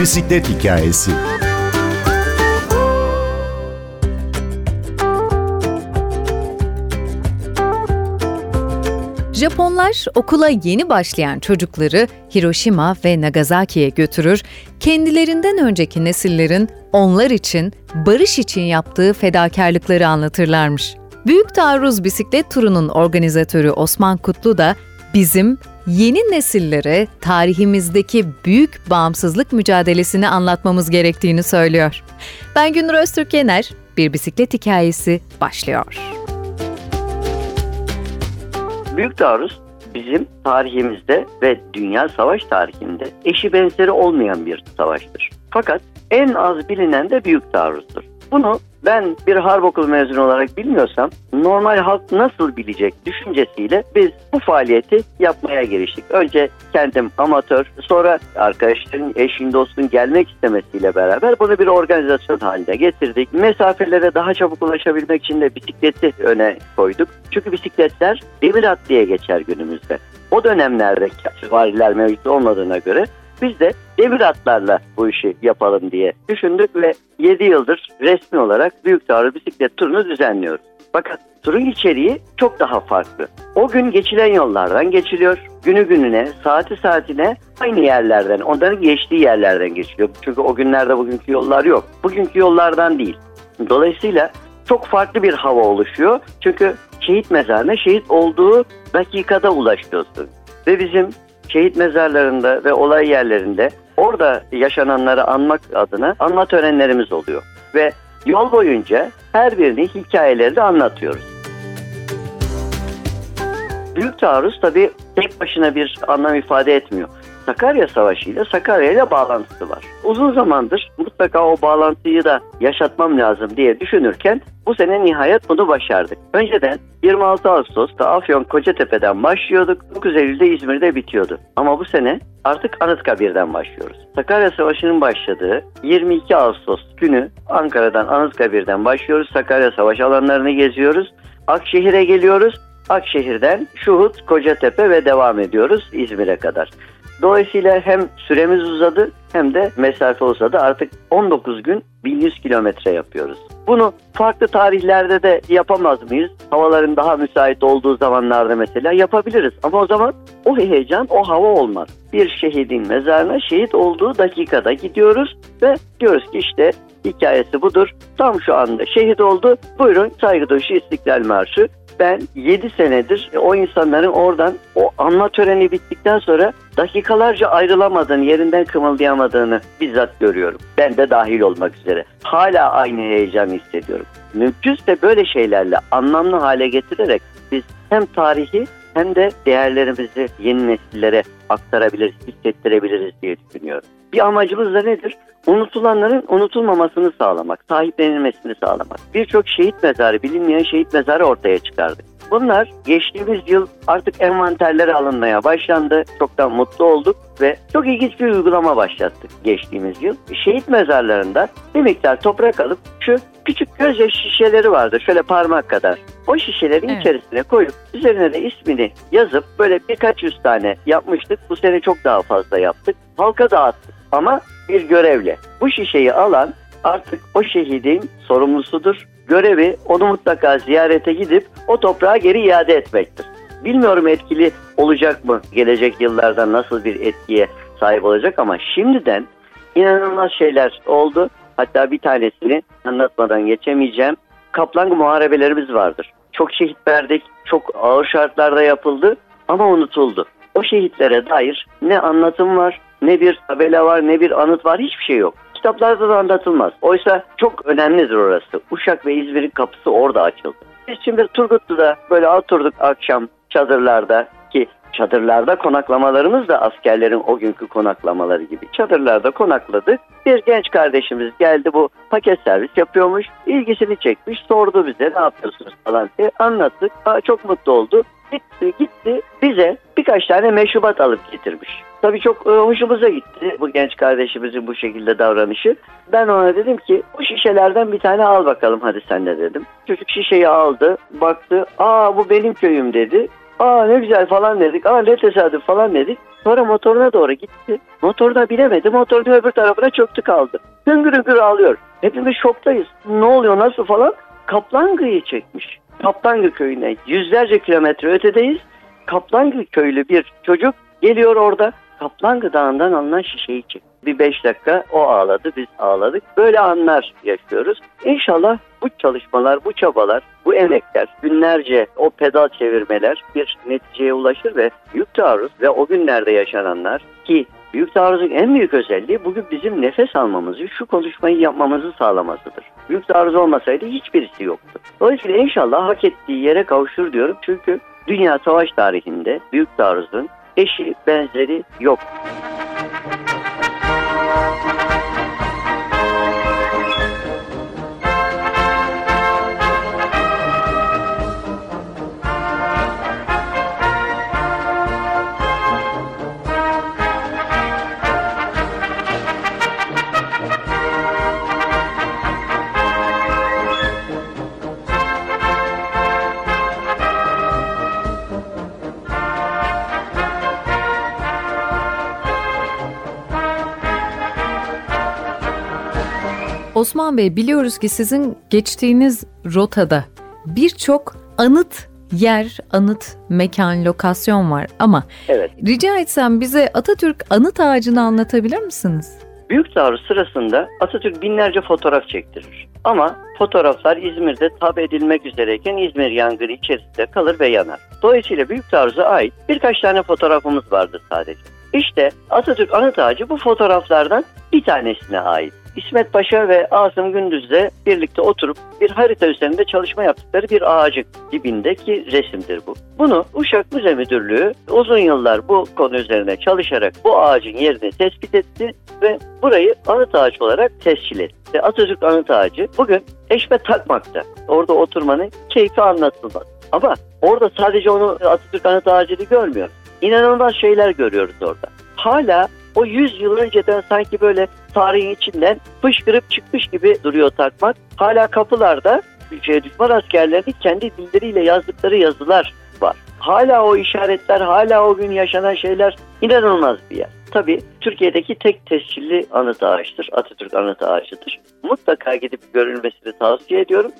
bisiklet hikayesi. Japonlar okula yeni başlayan çocukları Hiroşima ve Nagasaki'ye götürür, kendilerinden önceki nesillerin onlar için, barış için yaptığı fedakarlıkları anlatırlarmış. Büyük Taarruz Bisiklet Turu'nun organizatörü Osman Kutlu da bizim yeni nesillere tarihimizdeki büyük bağımsızlık mücadelesini anlatmamız gerektiğini söylüyor. Ben Günür Öztürk Yener, bir bisiklet hikayesi başlıyor. Büyük taarruz bizim tarihimizde ve dünya savaş tarihinde eşi benzeri olmayan bir savaştır. Fakat en az bilinen de büyük taarruzdur. Bunu ben bir harp okulu mezunu olarak bilmiyorsam normal halk nasıl bilecek düşüncesiyle biz bu faaliyeti yapmaya giriştik. Önce kendim amatör sonra arkadaşların eşin dostun gelmek istemesiyle beraber bunu bir organizasyon haline getirdik. Mesafelere daha çabuk ulaşabilmek için de bisikleti öne koyduk. Çünkü bisikletler demir at diye geçer günümüzde. O dönemlerde süvariler mevcut olmadığına göre biz de demir atlarla bu işi yapalım diye düşündük ve 7 yıldır resmi olarak Büyük Dağlı bisiklet turunu düzenliyoruz. Fakat turun içeriği çok daha farklı. O gün geçilen yollardan geçiliyor. Günü gününe, saati saatine aynı yerlerden, onların geçtiği yerlerden geçiliyor. Çünkü o günlerde bugünkü yollar yok. Bugünkü yollardan değil. Dolayısıyla çok farklı bir hava oluşuyor. Çünkü şehit mezarına şehit olduğu dakikada ulaşıyorsun. Ve bizim şehit mezarlarında ve olay yerlerinde orada yaşananları anmak adına anma törenlerimiz oluyor. Ve yol boyunca her birini hikayeleri anlatıyoruz. Büyük taarruz tabii tek başına bir anlam ifade etmiyor. Sakarya Savaşı ile Sakarya ile bağlantısı var. Uzun zamandır mutlaka o bağlantıyı da yaşatmam lazım diye düşünürken bu sene nihayet bunu başardık. Önceden 26 Ağustos'ta Afyon Kocatepe'den başlıyorduk. 9 Eylül'de İzmir'de bitiyordu. Ama bu sene artık Anıtkabir'den başlıyoruz. Sakarya Savaşı'nın başladığı 22 Ağustos günü Ankara'dan Anıtkabir'den başlıyoruz. Sakarya Savaş alanlarını geziyoruz. Akşehir'e geliyoruz. Akşehir'den Şuhut, Kocatepe ve devam ediyoruz İzmir'e kadar. Dolayısıyla hem süremiz uzadı hem de mesafe uzadı. Artık 19 gün 1100 kilometre yapıyoruz. Bunu farklı tarihlerde de yapamaz mıyız? Havaların daha müsait olduğu zamanlarda mesela yapabiliriz. Ama o zaman o heyecan, o hava olmaz. Bir şehidin mezarına şehit olduğu dakikada gidiyoruz ve diyoruz ki işte hikayesi budur. Tam şu anda şehit oldu. Buyurun saygı duyuşu İstiklal Marşı ben 7 senedir o insanların oradan o anma töreni bittikten sonra dakikalarca ayrılamadığını, yerinden kımıldayamadığını bizzat görüyorum. Ben de dahil olmak üzere. Hala aynı heyecanı hissediyorum. Mümkünse böyle şeylerle anlamlı hale getirerek biz hem tarihi hem de değerlerimizi yeni nesillere aktarabiliriz, hissettirebiliriz diye düşünüyorum. Bir amacımız da nedir? Unutulanların unutulmamasını sağlamak, sahiplenilmesini sağlamak. Birçok şehit mezarı, bilinmeyen şehit mezarı ortaya çıkardık. Bunlar geçtiğimiz yıl artık envanterlere alınmaya başlandı. Çoktan mutlu olduk ve çok ilginç bir uygulama başlattık geçtiğimiz yıl. Şehit mezarlarında bir miktar toprak alıp şu küçük gözyaşı şişeleri vardı şöyle parmak kadar. O şişelerin evet. içerisine koyup üzerine de ismini yazıp böyle birkaç yüz tane yapmıştık. Bu sene çok daha fazla yaptık. Halka dağıttık ama bir görevle. Bu şişeyi alan artık o şehidin sorumlusudur. Görevi onu mutlaka ziyarete gidip o toprağa geri iade etmektir. Bilmiyorum etkili olacak mı? Gelecek yıllarda nasıl bir etkiye sahip olacak ama şimdiden inanılmaz şeyler oldu. Hatta bir tanesini anlatmadan geçemeyeceğim. Kaplan muharebelerimiz vardır. Çok şehit verdik, çok ağır şartlarda yapıldı ama unutuldu. O şehitlere dair ne anlatım var, ne bir tabela var, ne bir anıt var, hiçbir şey yok. Kitaplarda da anlatılmaz. Oysa çok önemlidir orası. Uşak ve İzmir'in kapısı orada açıldı. Biz şimdi Turgutlu'da böyle oturduk akşam çadırlarda çadırlarda konaklamalarımız da askerlerin o günkü konaklamaları gibi. Çadırlarda konakladık. Bir genç kardeşimiz geldi bu paket servis yapıyormuş. İlgisini çekmiş sordu bize ne yapıyorsunuz falan diye anlattık. Aa, çok mutlu oldu. Gitti gitti bize birkaç tane meşrubat alıp getirmiş. Tabii çok e, hoşumuza gitti bu genç kardeşimizin bu şekilde davranışı. Ben ona dedim ki bu şişelerden bir tane al bakalım hadi sen de dedim. Çocuk şişeyi aldı baktı aa bu benim köyüm dedi. Aa ne güzel falan dedik. Aa ne tesadüf falan dedik. Sonra motoruna doğru gitti. Motoruna binemedi. Motorun öbür tarafına çöktü kaldı. Hüngür hüngür ağlıyor. Hepimiz şoktayız. Ne oluyor nasıl falan. Kaplangı'yı çekmiş. Kaplangı köyüne yüzlerce kilometre ötedeyiz. Kaplangı köylü bir çocuk geliyor orada. Kaplangı Dağı'ndan alınan şişeyi çek. Bir beş dakika o ağladı, biz ağladık. Böyle anlar yaşıyoruz. İnşallah bu çalışmalar, bu çabalar, bu emekler, günlerce o pedal çevirmeler bir neticeye ulaşır ve büyük taarruz ve o günlerde yaşananlar ki Büyük taarruzun en büyük özelliği bugün bizim nefes almamızı, şu konuşmayı yapmamızı sağlamasıdır. Büyük taarruz olmasaydı hiçbirisi yoktu. Dolayısıyla inşallah hak ettiği yere kavuşur diyorum. Çünkü dünya savaş tarihinde büyük taarruzun eşi benzeri yok. Osman Bey biliyoruz ki sizin geçtiğiniz rotada birçok anıt yer, anıt mekan, lokasyon var ama evet. rica etsem bize Atatürk anıt ağacını anlatabilir misiniz? Büyük taarruz sırasında Atatürk binlerce fotoğraf çektirir. Ama fotoğraflar İzmir'de tab edilmek üzereyken İzmir yangını içerisinde kalır ve yanar. Dolayısıyla Büyük Taarruz'a ait birkaç tane fotoğrafımız vardır sadece. İşte Atatürk Anıt Ağacı bu fotoğraflardan bir tanesine ait. İsmet Paşa ve Asım Gündüz'le birlikte oturup bir harita üzerinde çalışma yaptıkları bir ağacın dibindeki resimdir bu. Bunu Uşak Müze Müdürlüğü uzun yıllar bu konu üzerine çalışarak bu ağacın yerini tespit etti ve burayı anıt ağaç olarak tescil etti. Atatürk Anıt Ağacı bugün eşme takmakta. Orada oturmanın keyfi anlatılmaz. Ama orada sadece onu Atatürk Anıt Ağacı'nı görmüyor. İnanılmaz şeyler görüyoruz orada. Hala o 100 yıl önceden sanki böyle tarihin içinden fışkırıp çıkmış gibi duruyor takmak. Hala kapılarda ülkeye düşman askerlerinin kendi dilleriyle yazdıkları yazılar var. Hala o işaretler, hala o gün yaşanan şeyler inanılmaz bir yer. Tabii Türkiye'deki tek tescilli anıt ağaçtır. Atatürk anıt ağacıdır. Mutlaka gidip görülmesini tavsiye ediyorum.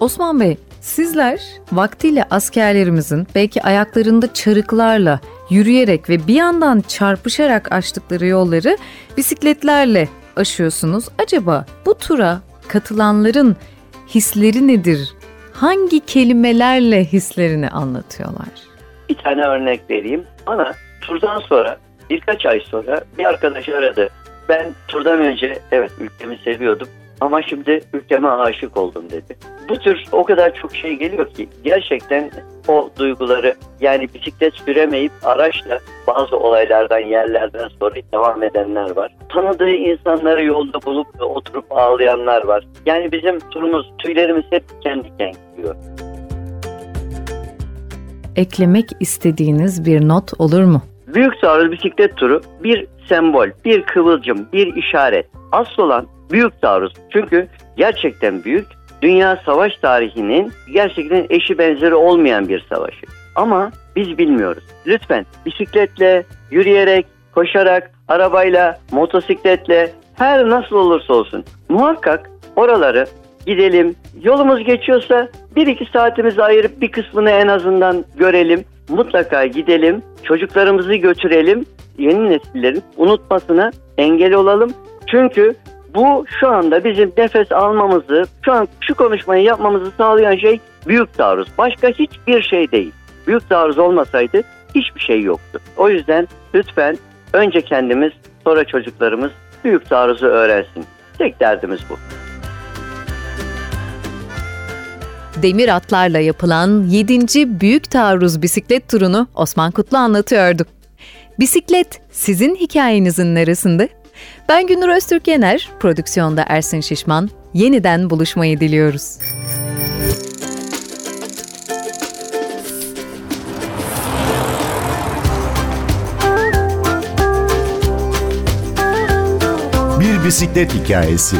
Osman Bey, sizler vaktiyle askerlerimizin belki ayaklarında çarıklarla yürüyerek ve bir yandan çarpışarak açtıkları yolları bisikletlerle aşıyorsunuz. Acaba bu tura katılanların hisleri nedir? Hangi kelimelerle hislerini anlatıyorlar? Bir tane örnek vereyim. Bana turdan sonra birkaç ay sonra bir arkadaş aradı. Ben turdan önce evet ülkemi seviyordum ama şimdi ülkeme aşık oldum dedi. Bu tür o kadar çok şey geliyor ki gerçekten o duyguları yani bisiklet süremeyip araçla bazı olaylardan yerlerden sonra devam edenler var. Tanıdığı insanları yolda bulup oturup ağlayanlar var. Yani bizim turumuz tüylerimiz hep kendi diken gidiyor. Eklemek istediğiniz bir not olur mu? Büyük Sağır bisiklet turu bir sembol, bir kıvılcım, bir işaret. Asıl olan büyük taarruz. Çünkü gerçekten büyük. Dünya savaş tarihinin gerçekten eşi benzeri olmayan bir savaşı. Ama biz bilmiyoruz. Lütfen bisikletle, yürüyerek, koşarak, arabayla, motosikletle her nasıl olursa olsun muhakkak oraları gidelim. Yolumuz geçiyorsa bir iki saatimizi ayırıp bir kısmını en azından görelim. Mutlaka gidelim, çocuklarımızı götürelim, yeni nesillerin unutmasına engel olalım. Çünkü bu şu anda bizim nefes almamızı, şu an şu konuşmayı yapmamızı sağlayan şey büyük taarruz. Başka hiçbir şey değil. Büyük taarruz olmasaydı hiçbir şey yoktu. O yüzden lütfen önce kendimiz sonra çocuklarımız büyük taarruzu öğrensin. Tek derdimiz bu. Demir atlarla yapılan 7. Büyük Taarruz bisiklet turunu Osman Kutlu anlatıyordu. Bisiklet sizin hikayenizin neresinde? Ben Günür Öztürk Yener, prodüksiyonda Ersin Şişman. Yeniden buluşmayı diliyoruz. Bir bisiklet hikayesi.